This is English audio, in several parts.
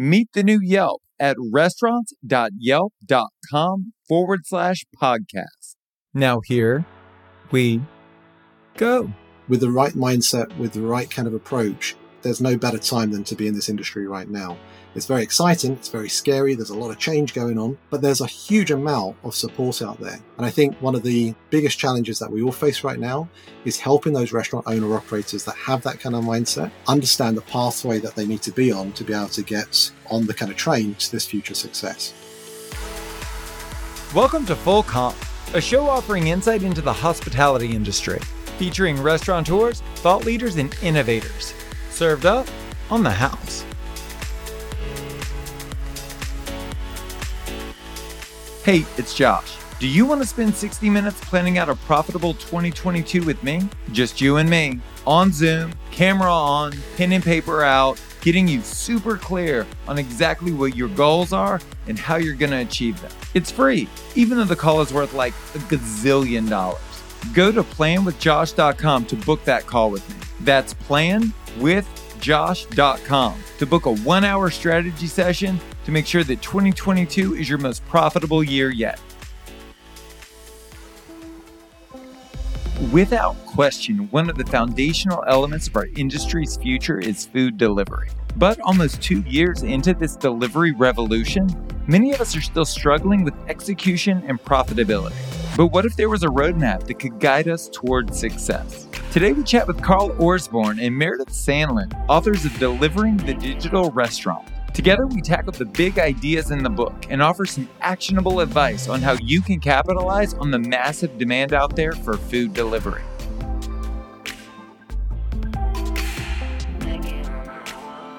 Meet the new Yelp at restaurants.yelp.com forward slash podcast. Now, here we go. With the right mindset, with the right kind of approach, there's no better time than to be in this industry right now. It's very exciting, it's very scary, there's a lot of change going on, but there's a huge amount of support out there. And I think one of the biggest challenges that we all face right now is helping those restaurant owner operators that have that kind of mindset understand the pathway that they need to be on to be able to get on the kind of train to this future success. Welcome to Full Comp, a show offering insight into the hospitality industry, featuring restaurateurs, thought leaders, and innovators. Served up on the house. Hey, it's Josh. Do you want to spend 60 minutes planning out a profitable 2022 with me? Just you and me. On Zoom, camera on, pen and paper out, getting you super clear on exactly what your goals are and how you're going to achieve them. It's free, even though the call is worth like a gazillion dollars. Go to planwithjosh.com to book that call with me. That's planwithjosh.com to book a one hour strategy session to make sure that 2022 is your most profitable year yet. Without question, one of the foundational elements of our industry's future is food delivery. But almost two years into this delivery revolution, many of us are still struggling with execution and profitability. But what if there was a roadmap that could guide us towards success? Today we chat with Carl Orsbourn and Meredith Sandland, authors of Delivering the Digital Restaurant. Together, we tackle the big ideas in the book and offer some actionable advice on how you can capitalize on the massive demand out there for food delivery.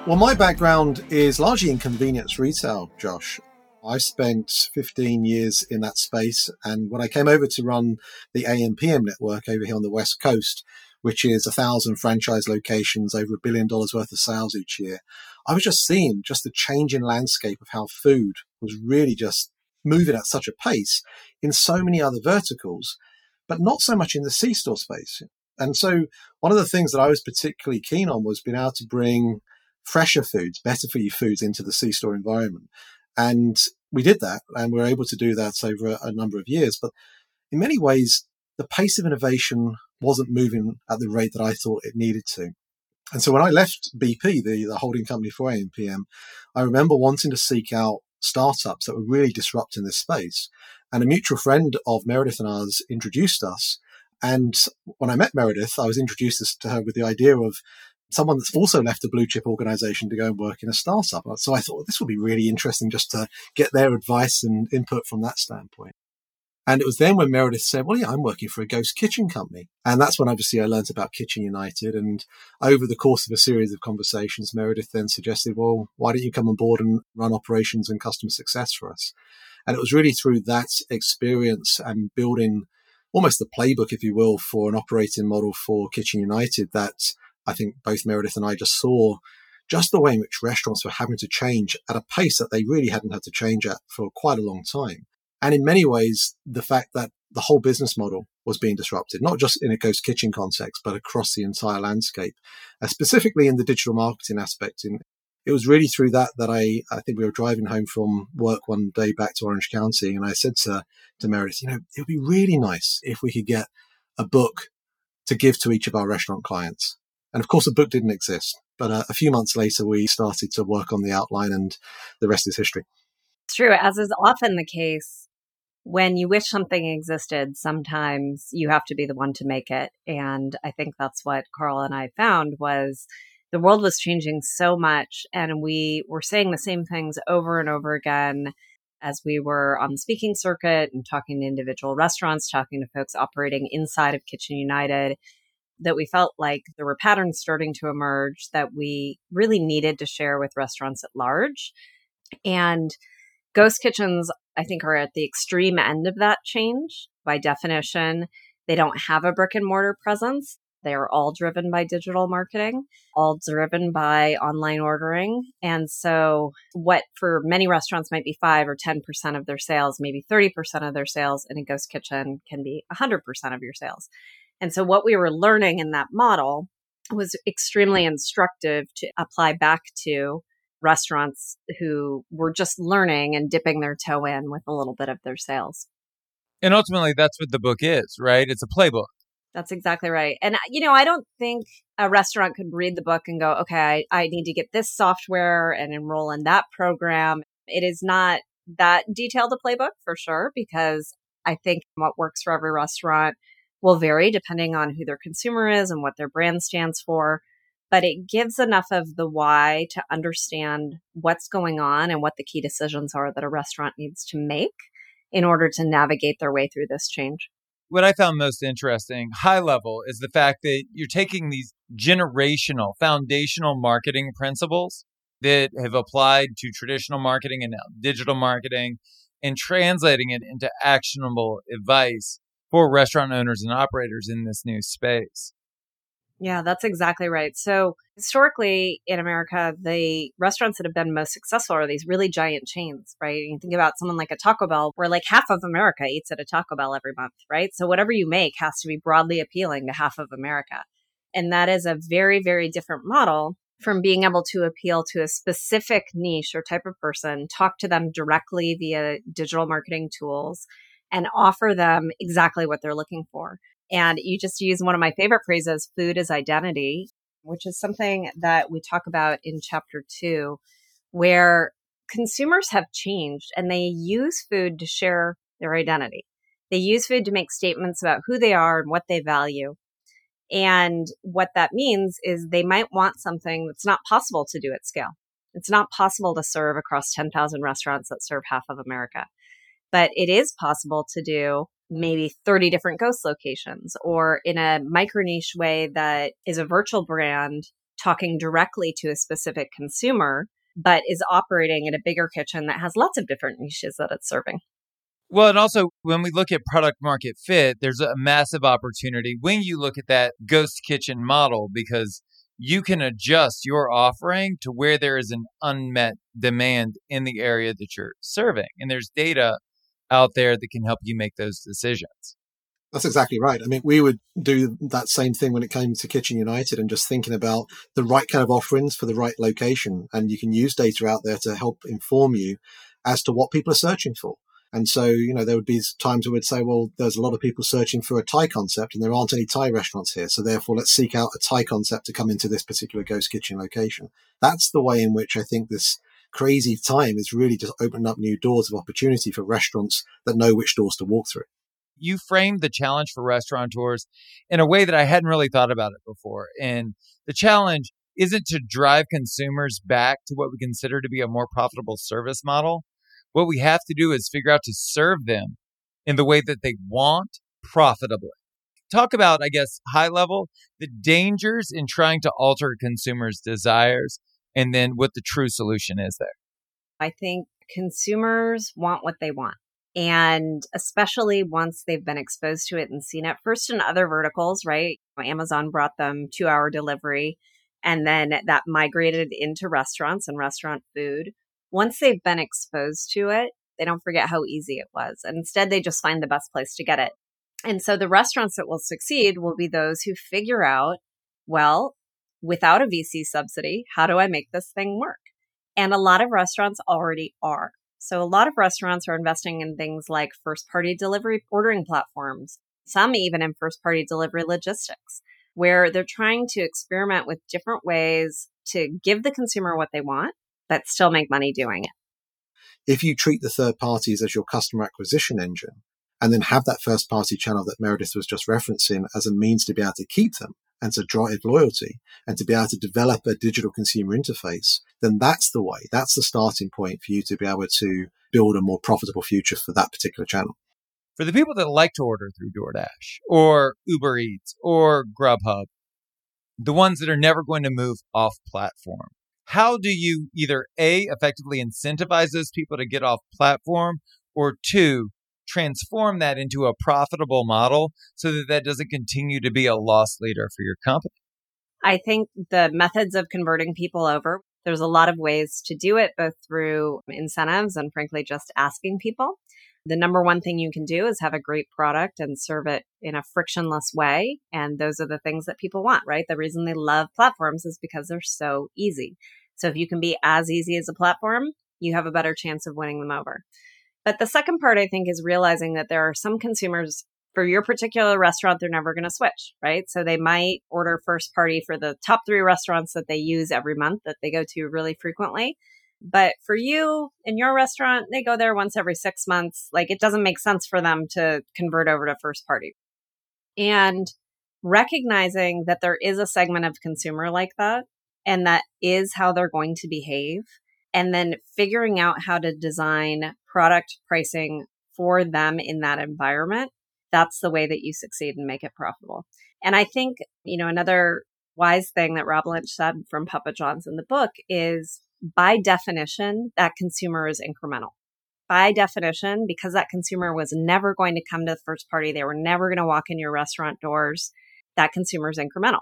Well, my background is largely in convenience retail, Josh. I spent 15 years in that space. And when I came over to run the AMPM network over here on the West Coast, which is a thousand franchise locations, over a billion dollars worth of sales each year, I was just seeing just the change in landscape of how food was really just moving at such a pace in so many other verticals, but not so much in the C store space. And so one of the things that I was particularly keen on was being able to bring fresher foods, better for you foods into the C store environment. And we did that and we were able to do that over a, a number of years. But in many ways, the pace of innovation wasn't moving at the rate that I thought it needed to. And so when I left BP, the, the holding company for AMPM, I remember wanting to seek out startups that were really disrupting this space. And a mutual friend of Meredith and ours introduced us. And when I met Meredith, I was introduced to her with the idea of someone that's also left a blue chip organization to go and work in a startup. So I thought well, this would be really interesting just to get their advice and input from that standpoint. And it was then when Meredith said, Well, yeah, I'm working for a ghost kitchen company. And that's when obviously I learned about Kitchen United. And over the course of a series of conversations, Meredith then suggested, Well, why don't you come on board and run operations and customer success for us? And it was really through that experience and building almost the playbook, if you will, for an operating model for Kitchen United that I think both Meredith and I just saw just the way in which restaurants were having to change at a pace that they really hadn't had to change at for quite a long time. And in many ways, the fact that the whole business model was being disrupted, not just in a ghost kitchen context, but across the entire landscape, uh, specifically in the digital marketing aspect. In, it was really through that that I, I think we were driving home from work one day back to Orange County, and I said to, to Meredith, you know, it would be really nice if we could get a book to give to each of our restaurant clients. And of course, the book didn't exist, but uh, a few months later, we started to work on the outline, and the rest is history. True, as is often the case when you wish something existed, sometimes you have to be the one to make it. And I think that's what Carl and I found was the world was changing so much and we were saying the same things over and over again as we were on the speaking circuit and talking to individual restaurants, talking to folks operating inside of Kitchen United, that we felt like there were patterns starting to emerge that we really needed to share with restaurants at large. And Ghost kitchens, I think, are at the extreme end of that change. By definition, they don't have a brick and mortar presence. They are all driven by digital marketing, all driven by online ordering. And so, what for many restaurants might be 5 or 10% of their sales, maybe 30% of their sales in a ghost kitchen can be 100% of your sales. And so, what we were learning in that model was extremely instructive to apply back to restaurants who were just learning and dipping their toe in with a little bit of their sales. And ultimately, that's what the book is, right? It's a playbook. That's exactly right. And, uh, you know, I don't think a restaurant could read the book and go, okay, I, I need to get this software and enroll in that program. It is not that detailed a playbook for sure, because I think what works for every restaurant will vary depending on who their consumer is and what their brand stands for. But it gives enough of the why to understand what's going on and what the key decisions are that a restaurant needs to make in order to navigate their way through this change. What I found most interesting, high level, is the fact that you're taking these generational, foundational marketing principles that have applied to traditional marketing and now digital marketing and translating it into actionable advice for restaurant owners and operators in this new space. Yeah, that's exactly right. So, historically in America, the restaurants that have been most successful are these really giant chains, right? You think about someone like a Taco Bell, where like half of America eats at a Taco Bell every month, right? So, whatever you make has to be broadly appealing to half of America. And that is a very, very different model from being able to appeal to a specific niche or type of person, talk to them directly via digital marketing tools, and offer them exactly what they're looking for. And you just use one of my favorite phrases, food is identity, which is something that we talk about in chapter two, where consumers have changed and they use food to share their identity. They use food to make statements about who they are and what they value. And what that means is they might want something that's not possible to do at scale. It's not possible to serve across 10,000 restaurants that serve half of America, but it is possible to do maybe 30 different ghost locations or in a micro niche way that is a virtual brand talking directly to a specific consumer, but is operating in a bigger kitchen that has lots of different niches that it's serving. Well, and also when we look at product market fit, there's a massive opportunity when you look at that ghost kitchen model because you can adjust your offering to where there is an unmet demand in the area that you're serving. And there's data out there that can help you make those decisions. That's exactly right. I mean, we would do that same thing when it came to Kitchen United and just thinking about the right kind of offerings for the right location. And you can use data out there to help inform you as to what people are searching for. And so, you know, there would be times where we would say, well, there's a lot of people searching for a Thai concept and there aren't any Thai restaurants here. So therefore, let's seek out a Thai concept to come into this particular ghost kitchen location. That's the way in which I think this crazy time is really just opening up new doors of opportunity for restaurants that know which doors to walk through. You framed the challenge for restaurateurs in a way that I hadn't really thought about it before. And the challenge isn't to drive consumers back to what we consider to be a more profitable service model. What we have to do is figure out to serve them in the way that they want profitably. Talk about, I guess, high level, the dangers in trying to alter consumers' desires and then what the true solution is there. I think consumers want what they want. And especially once they've been exposed to it and seen it first in other verticals, right? Amazon brought them two hour delivery and then that migrated into restaurants and restaurant food. Once they've been exposed to it, they don't forget how easy it was. And instead, they just find the best place to get it. And so the restaurants that will succeed will be those who figure out, well, without a VC subsidy, how do I make this thing work? And a lot of restaurants already are. So a lot of restaurants are investing in things like first party delivery ordering platforms, some even in first party delivery logistics, where they're trying to experiment with different ways to give the consumer what they want, but still make money doing it. If you treat the third parties as your customer acquisition engine, and then have that first party channel that Meredith was just referencing as a means to be able to keep them, and to drive loyalty and to be able to develop a digital consumer interface, then that's the way. That's the starting point for you to be able to build a more profitable future for that particular channel. For the people that like to order through DoorDash or Uber Eats or Grubhub, the ones that are never going to move off platform, how do you either A, effectively incentivize those people to get off platform, or two, transform that into a profitable model so that that doesn't continue to be a loss leader for your company? I think the methods of converting people over, there's a lot of ways to do it, both through incentives and frankly, just asking people. The number one thing you can do is have a great product and serve it in a frictionless way. And those are the things that people want, right? The reason they love platforms is because they're so easy. So if you can be as easy as a platform, you have a better chance of winning them over. But the second part, I think, is realizing that there are some consumers for your particular restaurant, they're never going to switch, right? So they might order first party for the top three restaurants that they use every month that they go to really frequently. But for you in your restaurant, they go there once every six months. Like it doesn't make sense for them to convert over to first party. And recognizing that there is a segment of consumer like that and that is how they're going to behave. And then figuring out how to design product pricing for them in that environment. That's the way that you succeed and make it profitable. And I think, you know, another wise thing that Rob Lynch said from Papa John's in the book is by definition, that consumer is incremental. By definition, because that consumer was never going to come to the first party, they were never going to walk in your restaurant doors, that consumer is incremental.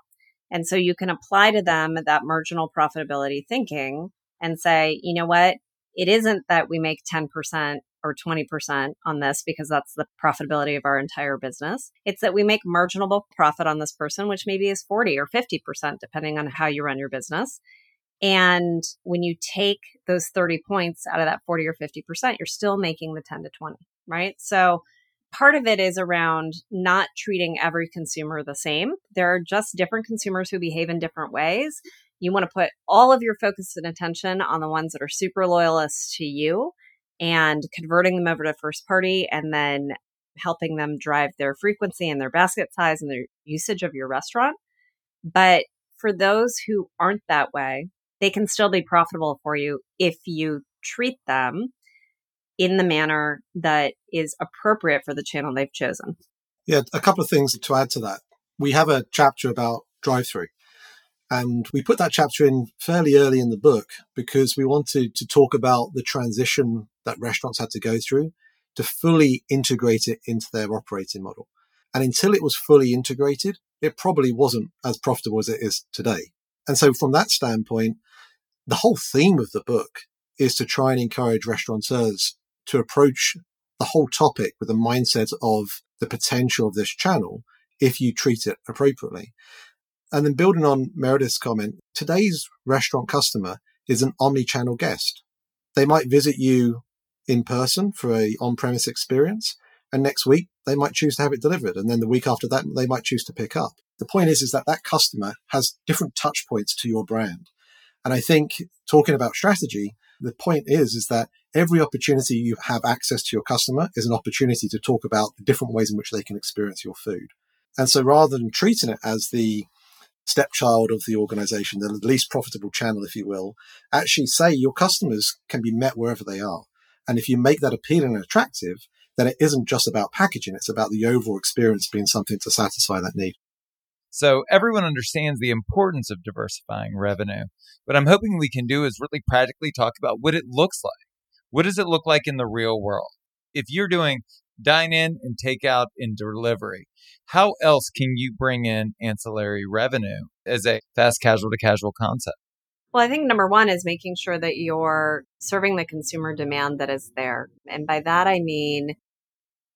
And so you can apply to them that marginal profitability thinking and say, you know what? It isn't that we make 10% or 20% on this because that's the profitability of our entire business. It's that we make marginal profit on this person, which maybe is 40 or 50%, depending on how you run your business. And when you take those 30 points out of that 40 or 50%, you're still making the 10 to 20, right? So part of it is around not treating every consumer the same. There are just different consumers who behave in different ways. You want to put all of your focus and attention on the ones that are super loyalists to you and converting them over to first party and then helping them drive their frequency and their basket size and their usage of your restaurant. But for those who aren't that way, they can still be profitable for you if you treat them in the manner that is appropriate for the channel they've chosen. Yeah, a couple of things to add to that. We have a chapter about drive through. And we put that chapter in fairly early in the book because we wanted to talk about the transition that restaurants had to go through to fully integrate it into their operating model. And until it was fully integrated, it probably wasn't as profitable as it is today. And so from that standpoint, the whole theme of the book is to try and encourage restaurateurs to approach the whole topic with a mindset of the potential of this channel if you treat it appropriately. And then building on Meredith's comment, today's restaurant customer is an omni-channel guest. They might visit you in person for a on-premise experience, and next week they might choose to have it delivered, and then the week after that they might choose to pick up. The point is, is that that customer has different touch points to your brand. And I think talking about strategy, the point is, is that every opportunity you have access to your customer is an opportunity to talk about the different ways in which they can experience your food. And so rather than treating it as the stepchild of the organization, the least profitable channel, if you will, actually say your customers can be met wherever they are. And if you make that appealing and attractive, then it isn't just about packaging, it's about the overall experience being something to satisfy that need. So everyone understands the importance of diversifying revenue. What I'm hoping we can do is really practically talk about what it looks like. What does it look like in the real world? If you're doing dine in and take out and delivery, how else can you bring in ancillary revenue as a fast casual to casual concept? Well, I think number one is making sure that you're serving the consumer demand that is there. And by that, I mean,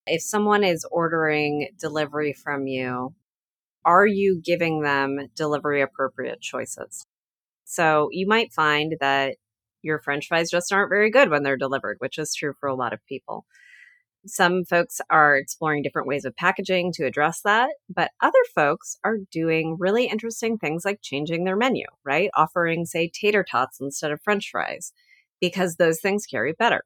if someone is ordering delivery from you, are you giving them delivery appropriate choices? So you might find that your french fries just aren't very good when they're delivered, which is true for a lot of people. Some folks are exploring different ways of packaging to address that, but other folks are doing really interesting things like changing their menu, right? Offering, say, tater tots instead of french fries, because those things carry better.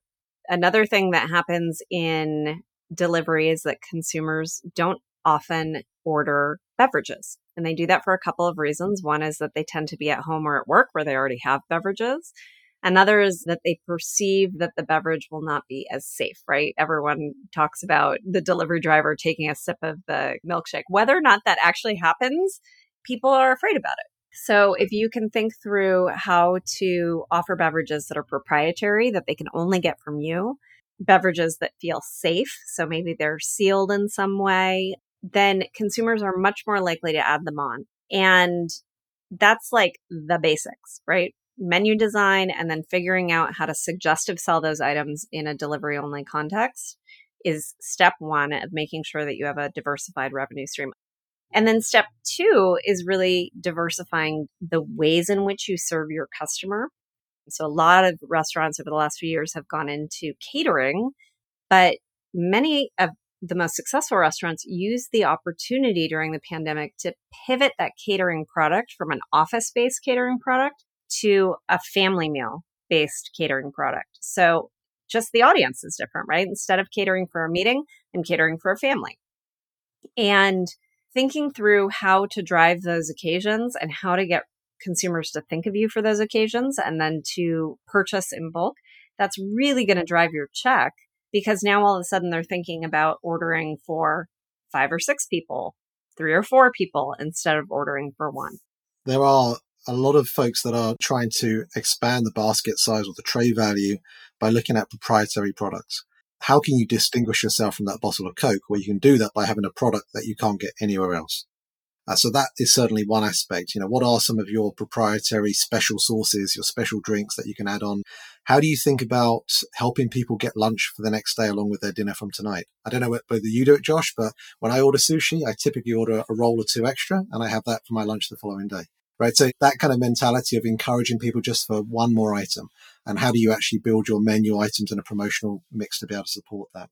Another thing that happens in delivery is that consumers don't often order beverages. And they do that for a couple of reasons. One is that they tend to be at home or at work where they already have beverages. Another is that they perceive that the beverage will not be as safe, right? Everyone talks about the delivery driver taking a sip of the milkshake. Whether or not that actually happens, people are afraid about it So if you can think through how to offer beverages that are proprietary, that they can only get from you, beverages that feel safe, so maybe they're sealed in some way, then consumers are much more likely to add them on. And that's like the basics, right? Menu design and then figuring out how to suggestive sell those items in a delivery only context is step one of making sure that you have a diversified revenue stream. And then step two is really diversifying the ways in which you serve your customer. So a lot of restaurants over the last few years have gone into catering, but many of the most successful restaurants use the opportunity during the pandemic to pivot that catering product from an office based catering product to a family meal based catering product. So just the audience is different, right? Instead of catering for a meeting, I'm catering for a family. And thinking through how to drive those occasions and how to get consumers to think of you for those occasions and then to purchase in bulk, that's really going to drive your check because now all of a sudden they're thinking about ordering for five or six people, three or four people instead of ordering for one. There are a lot of folks that are trying to expand the basket size or the tray value by looking at proprietary products. How can you distinguish yourself from that bottle of Coke? Well, you can do that by having a product that you can't get anywhere else. Uh, so that is certainly one aspect. You know, what are some of your proprietary special sauces, your special drinks that you can add on? How do you think about helping people get lunch for the next day along with their dinner from tonight? I don't know whether you do it, Josh, but when I order sushi, I typically order a roll or two extra and I have that for my lunch the following day right? So that kind of mentality of encouraging people just for one more item. And how do you actually build your menu items and a promotional mix to be able to support that?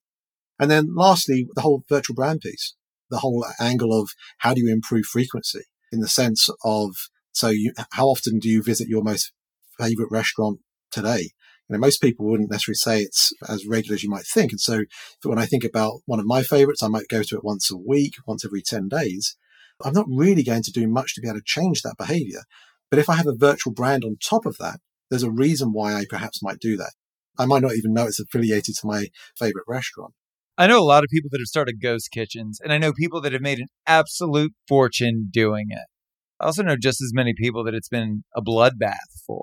And then lastly, the whole virtual brand piece, the whole angle of how do you improve frequency in the sense of, so you, how often do you visit your most favorite restaurant today? You know, most people wouldn't necessarily say it's as regular as you might think. And so when I think about one of my favorites, I might go to it once a week, once every 10 days. I'm not really going to do much to be able to change that behavior. But if I have a virtual brand on top of that, there's a reason why I perhaps might do that. I might not even know it's affiliated to my favorite restaurant. I know a lot of people that have started ghost kitchens, and I know people that have made an absolute fortune doing it. I also know just as many people that it's been a bloodbath for.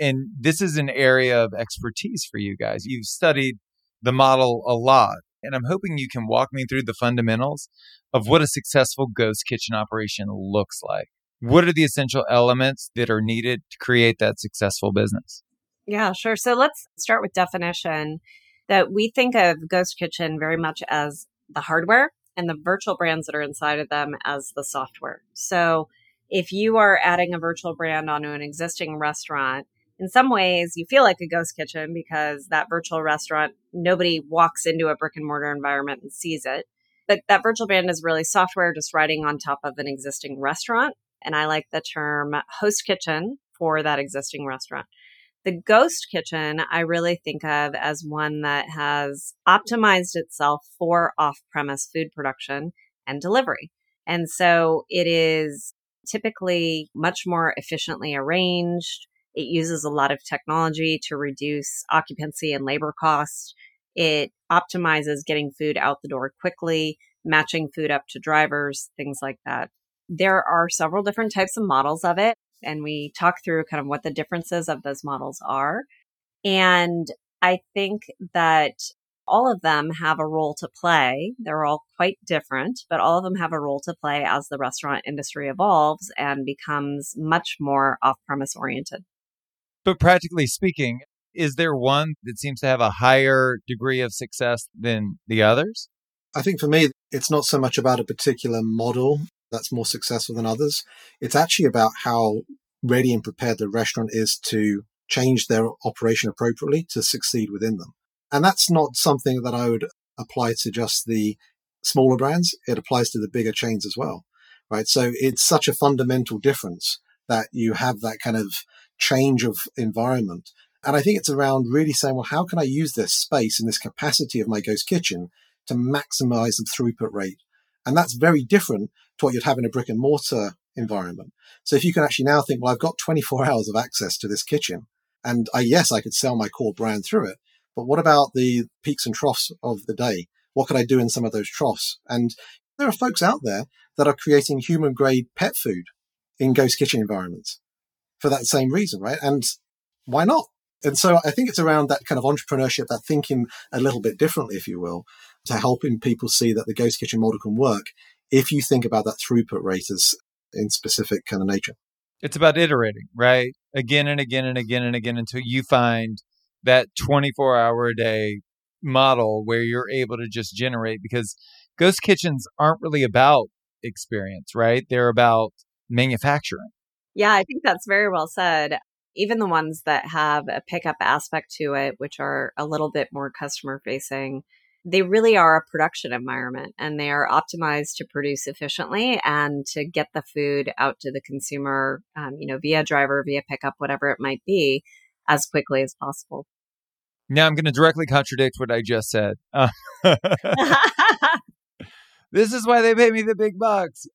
And this is an area of expertise for you guys. You've studied the model a lot, and I'm hoping you can walk me through the fundamentals of what a successful ghost kitchen operation looks like. What are the essential elements that are needed to create that successful business? Yeah, sure. So let's start with definition that we think of Ghost Kitchen very much as the hardware and the virtual brands that are inside of them as the software. So if you are adding a virtual brand onto an existing restaurant, in some ways you feel like a ghost kitchen because that virtual restaurant, nobody walks into a brick and mortar environment and sees it. But that virtual brand is really software just riding on top of an existing restaurant. And I like the term host kitchen for that existing restaurant. The ghost kitchen, I really think of as one that has optimized itself for off premise food production and delivery. And so it is typically much more efficiently arranged. It uses a lot of technology to reduce occupancy and labor costs. It optimizes getting food out the door quickly, matching food up to drivers, things like that. There are several different types of models of it, and we talk through kind of what the differences of those models are. And I think that all of them have a role to play. They're all quite different, but all of them have a role to play as the restaurant industry evolves and becomes much more off premise oriented. But practically speaking, is there one that seems to have a higher degree of success than the others? I think for me, it's not so much about a particular model that's more successful than others. It's actually about how ready and prepared the restaurant is to change their operation appropriately to succeed within them. And that's not something that I would apply to just the smaller brands. It applies to the bigger chains as well, right? So it's such a fundamental difference that you have that kind of change of environment and I think it's around really saying, well, how can I use this space and this capacity of my ghost kitchen to maximize the throughput rate? And that's very different to what you'd have in a brick and mortar environment. So if you can actually now think, well, I've got 24 hours of access to this kitchen and I, yes, I could sell my core brand through it. But what about the peaks and troughs of the day? What could I do in some of those troughs? And there are folks out there that are creating human grade pet food in ghost kitchen environments for that same reason, right? And why not? And so I think it's around that kind of entrepreneurship, that thinking a little bit differently, if you will, to helping people see that the ghost kitchen model can work if you think about that throughput rate as in specific kind of nature. It's about iterating, right? Again and again and again and again until you find that 24 hour a day model where you're able to just generate because ghost kitchens aren't really about experience, right? They're about manufacturing. Yeah, I think that's very well said. Even the ones that have a pickup aspect to it, which are a little bit more customer facing, they really are a production environment and they are optimized to produce efficiently and to get the food out to the consumer, um, you know, via driver, via pickup, whatever it might be, as quickly as possible. Now I'm going to directly contradict what I just said. Uh, this is why they pay me the big bucks.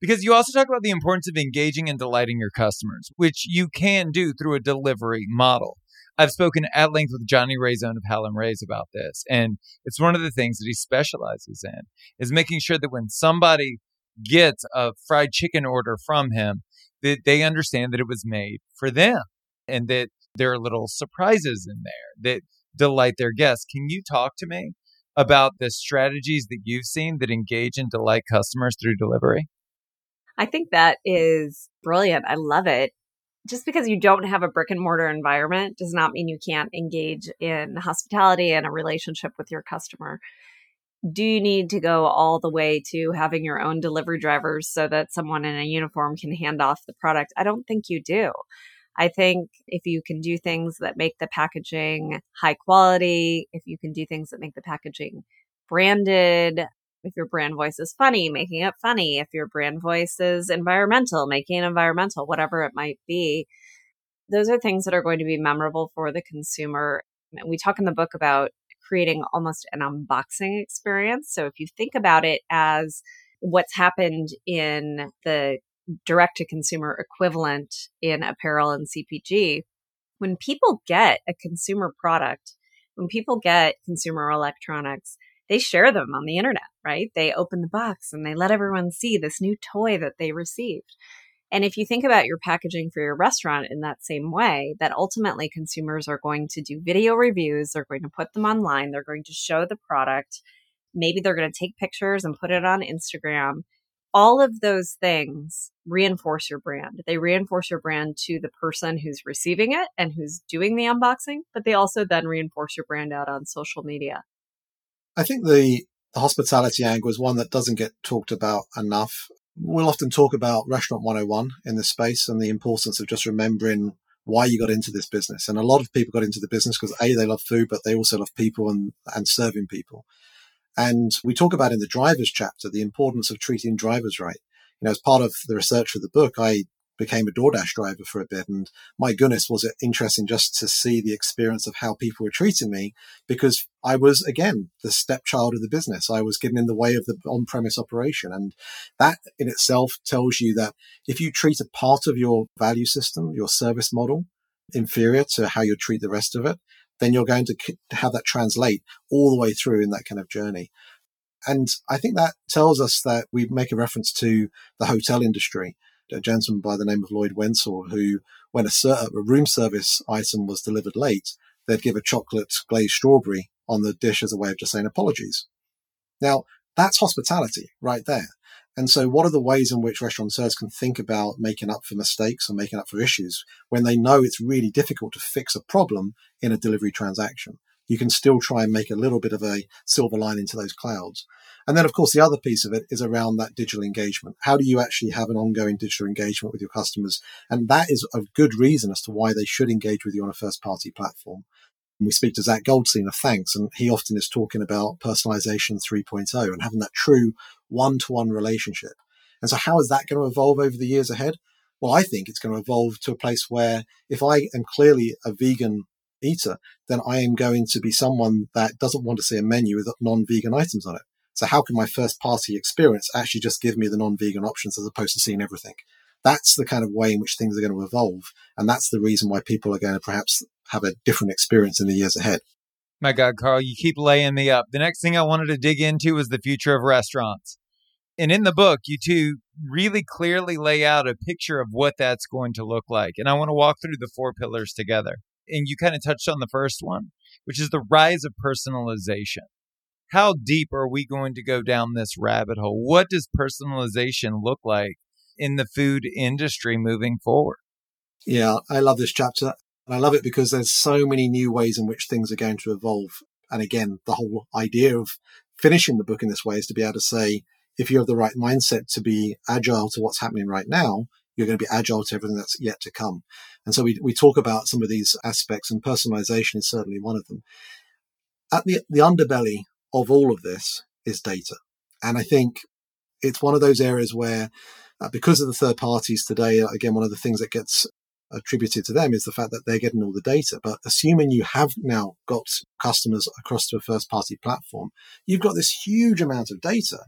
Because you also talk about the importance of engaging and delighting your customers, which you can do through a delivery model. I've spoken at length with Johnny Ray Zone of Howlin' Ray's about this, and it's one of the things that he specializes in is making sure that when somebody gets a fried chicken order from him, that they understand that it was made for them and that there are little surprises in there that delight their guests. Can you talk to me about the strategies that you've seen that engage and delight customers through delivery? I think that is brilliant. I love it. Just because you don't have a brick and mortar environment does not mean you can't engage in hospitality and a relationship with your customer. Do you need to go all the way to having your own delivery drivers so that someone in a uniform can hand off the product? I don't think you do. I think if you can do things that make the packaging high quality, if you can do things that make the packaging branded, if your brand voice is funny, making it funny, if your brand voice is environmental, making it environmental, whatever it might be, those are things that are going to be memorable for the consumer. We talk in the book about creating almost an unboxing experience. So if you think about it as what's happened in the direct to consumer equivalent in apparel and CPG, when people get a consumer product, when people get consumer electronics, they share them on the internet, right? They open the box and they let everyone see this new toy that they received. And if you think about your packaging for your restaurant in that same way, that ultimately consumers are going to do video reviews, they're going to put them online, they're going to show the product, maybe they're going to take pictures and put it on Instagram all of those things reinforce your brand. They reinforce your brand to the person who's receiving it and who's doing the unboxing, but they also then reinforce your brand out on social media. I think the, the hospitality angle is one that doesn't get talked about enough. We'll often talk about restaurant 101 in this space and the importance of just remembering why you got into this business. And a lot of people got into the business because A, they love food, but they also love people and, and serving people. And we talk about in the drivers chapter the importance of treating drivers right. You know, as part of the research for the book, I became a DoorDash driver for a bit. And my goodness, was it interesting just to see the experience of how people were treating me because I was, again, the stepchild of the business. I was getting in the way of the on premise operation. And that in itself tells you that if you treat a part of your value system, your service model, inferior to how you treat the rest of it, then you're going to have that translate all the way through in that kind of journey. And I think that tells us that we make a reference to the hotel industry. A gentleman by the name of Lloyd Wentzel, who, when a, ser- a room service item was delivered late, they'd give a chocolate glazed strawberry on the dish as a way of just saying apologies. Now, that's hospitality right there. And so, what are the ways in which restaurateurs can think about making up for mistakes and making up for issues when they know it's really difficult to fix a problem in a delivery transaction? You can still try and make a little bit of a silver lining to those clouds. And then, of course, the other piece of it is around that digital engagement. How do you actually have an ongoing digital engagement with your customers? And that is a good reason as to why they should engage with you on a first party platform. And we speak to Zach Goldstein of Thanx, and he often is talking about personalization 3.0 and having that true one to one relationship. And so, how is that going to evolve over the years ahead? Well, I think it's going to evolve to a place where if I am clearly a vegan eater, then I am going to be someone that doesn't want to see a menu with non vegan items on it. So, how can my first party experience actually just give me the non vegan options as opposed to seeing everything? That's the kind of way in which things are going to evolve. And that's the reason why people are going to perhaps have a different experience in the years ahead. My God, Carl, you keep laying me up. The next thing I wanted to dig into was the future of restaurants. And in the book, you two really clearly lay out a picture of what that's going to look like. And I want to walk through the four pillars together. And you kind of touched on the first one, which is the rise of personalization. How deep are we going to go down this rabbit hole? What does personalization look like in the food industry moving forward? Yeah, I love this chapter. And I love it because there's so many new ways in which things are going to evolve. And again, the whole idea of finishing the book in this way is to be able to say, if you have the right mindset to be agile to what's happening right now, you're going to be agile to everything that's yet to come. And so we, we talk about some of these aspects and personalization is certainly one of them. At the, the underbelly of all of this is data. And I think it's one of those areas where, uh, because of the third parties today, again, one of the things that gets attributed to them is the fact that they're getting all the data. But assuming you have now got customers across to a first party platform, you've got this huge amount of data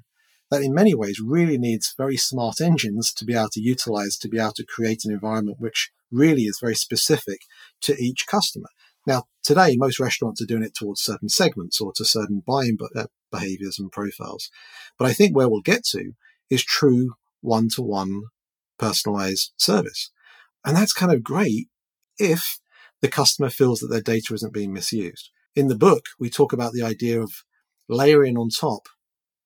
that in many ways really needs very smart engines to be able to utilize to be able to create an environment which really is very specific to each customer. Now, today, most restaurants are doing it towards certain segments or to certain buying uh, behaviors and profiles. But I think where we'll get to is true one to one personalized service. And that's kind of great if the customer feels that their data isn't being misused. In the book, we talk about the idea of layering on top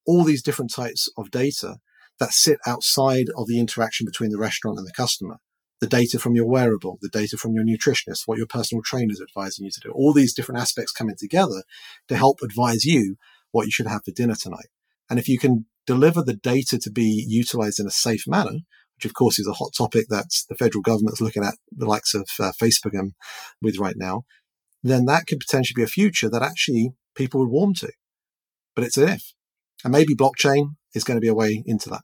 all these different types of data that sit outside of the interaction between the restaurant and the customer. The data from your wearable, the data from your nutritionist, what your personal trainer is advising you to do, all these different aspects coming together to help advise you what you should have for dinner tonight. And if you can deliver the data to be utilized in a safe manner, which of course is a hot topic that the federal government is looking at the likes of uh, Facebook and with right now, then that could potentially be a future that actually people would warm to. But it's an if. And maybe blockchain is going to be a way into that.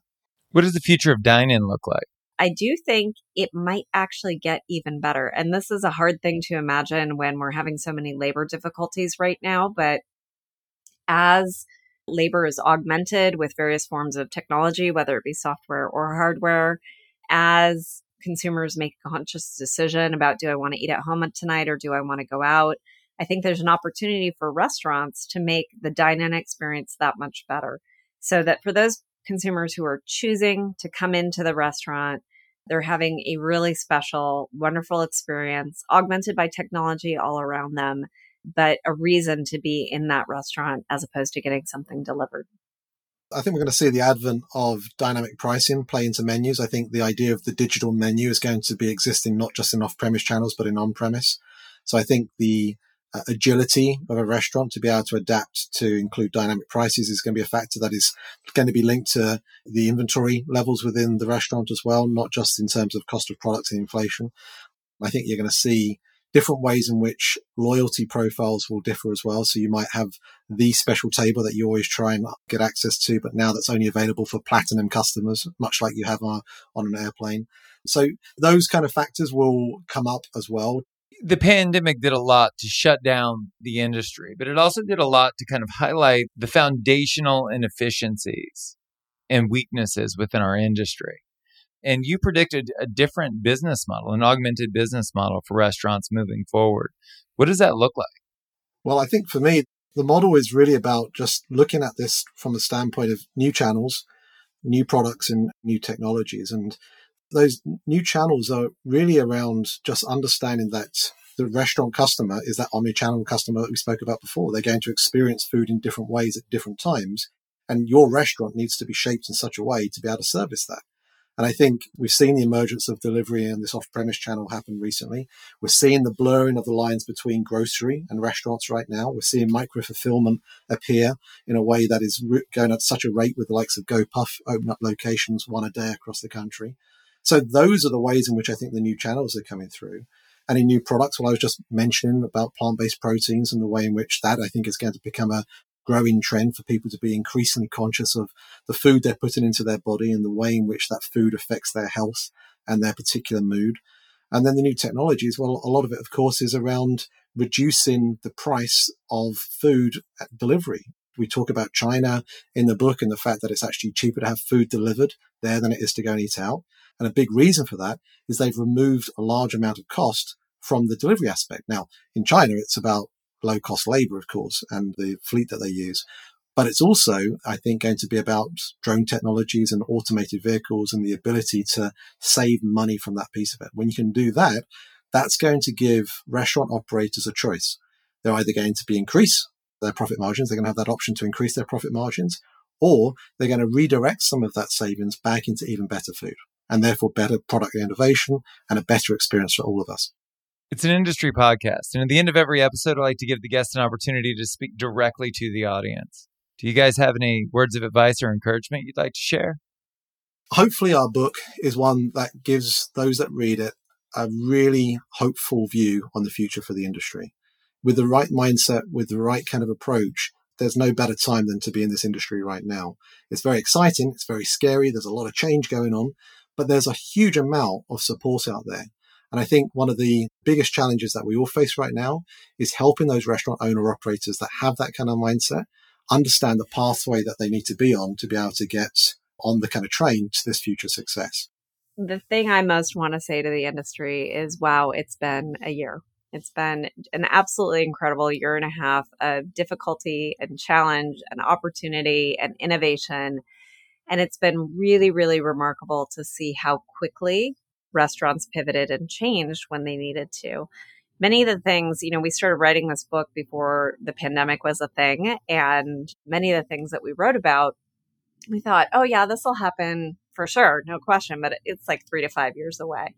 What does the future of dine-in look like? I do think it might actually get even better. And this is a hard thing to imagine when we're having so many labor difficulties right now. But as labor is augmented with various forms of technology, whether it be software or hardware, as consumers make a conscious decision about do I want to eat at home tonight or do I want to go out? I think there's an opportunity for restaurants to make the dine in experience that much better. So that for those consumers who are choosing to come into the restaurant, they're having a really special, wonderful experience, augmented by technology all around them, but a reason to be in that restaurant as opposed to getting something delivered. I think we're going to see the advent of dynamic pricing play into menus. I think the idea of the digital menu is going to be existing not just in off premise channels, but in on premise. So I think the uh, agility of a restaurant to be able to adapt to include dynamic prices is going to be a factor that is going to be linked to the inventory levels within the restaurant as well, not just in terms of cost of products and inflation. I think you're going to see different ways in which loyalty profiles will differ as well. So you might have the special table that you always try and get access to, but now that's only available for platinum customers, much like you have on, on an airplane. So those kind of factors will come up as well the pandemic did a lot to shut down the industry, but it also did a lot to kind of highlight the foundational inefficiencies and weaknesses within our industry. And you predicted a different business model, an augmented business model for restaurants moving forward. What does that look like? Well, I think for me, the model is really about just looking at this from the standpoint of new channels, new products, and new technologies. And those new channels are really around just understanding that the restaurant customer is that omni-channel customer that we spoke about before. They're going to experience food in different ways at different times. And your restaurant needs to be shaped in such a way to be able to service that. And I think we've seen the emergence of delivery and this off-premise channel happen recently. We're seeing the blurring of the lines between grocery and restaurants right now. We're seeing micro fulfillment appear in a way that is going at such a rate with the likes of GoPuff open up locations one a day across the country. So those are the ways in which I think the new channels are coming through. In new products, well, I was just mentioning about plant-based proteins and the way in which that I think is going to become a growing trend for people to be increasingly conscious of the food they're putting into their body and the way in which that food affects their health and their particular mood. And then the new technologies, well, a lot of it, of course, is around reducing the price of food delivery. We talk about China in the book and the fact that it's actually cheaper to have food delivered there than it is to go and eat out. And a big reason for that is they've removed a large amount of cost from the delivery aspect. Now, in China, it's about low cost labor, of course, and the fleet that they use. But it's also, I think, going to be about drone technologies and automated vehicles and the ability to save money from that piece of it. When you can do that, that's going to give restaurant operators a choice. They're either going to be increase their profit margins, they're going to have that option to increase their profit margins, or they're going to redirect some of that savings back into even better food and therefore better product innovation and a better experience for all of us. It's an industry podcast, and at the end of every episode, I like to give the guest an opportunity to speak directly to the audience. Do you guys have any words of advice or encouragement you'd like to share? Hopefully, our book is one that gives those that read it a really hopeful view on the future for the industry. With the right mindset, with the right kind of approach, there's no better time than to be in this industry right now. It's very exciting. It's very scary. There's a lot of change going on, but there's a huge amount of support out there. And I think one of the biggest challenges that we all face right now is helping those restaurant owner operators that have that kind of mindset understand the pathway that they need to be on to be able to get on the kind of train to this future success. The thing I most want to say to the industry is wow, it's been a year. It's been an absolutely incredible year and a half of difficulty and challenge and opportunity and innovation. And it's been really, really remarkable to see how quickly restaurants pivoted and changed when they needed to. Many of the things, you know, we started writing this book before the pandemic was a thing. And many of the things that we wrote about, we thought, oh, yeah, this will happen for sure, no question. But it's like three to five years away.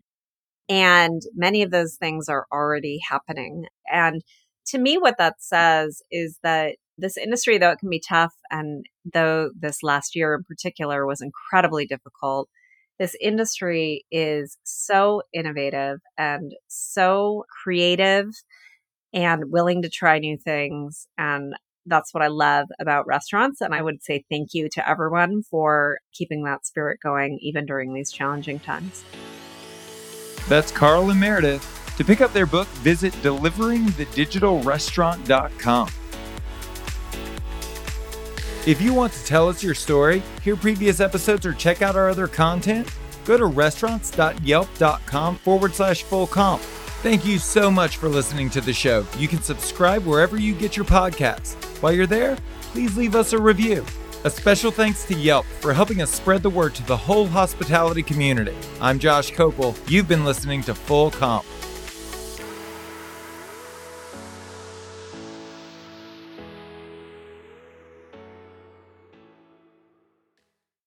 And many of those things are already happening. And to me, what that says is that this industry, though it can be tough, and though this last year in particular was incredibly difficult, this industry is so innovative and so creative and willing to try new things. And that's what I love about restaurants. And I would say thank you to everyone for keeping that spirit going, even during these challenging times. That's Carl and Meredith. To pick up their book, visit deliveringthedigitalrestaurant.com. If you want to tell us your story, hear previous episodes, or check out our other content, go to restaurants.yelp.com forward slash full comp. Thank you so much for listening to the show. You can subscribe wherever you get your podcasts. While you're there, please leave us a review. A special thanks to Yelp for helping us spread the word to the whole hospitality community. I'm Josh Kopel. You've been listening to Full Comp.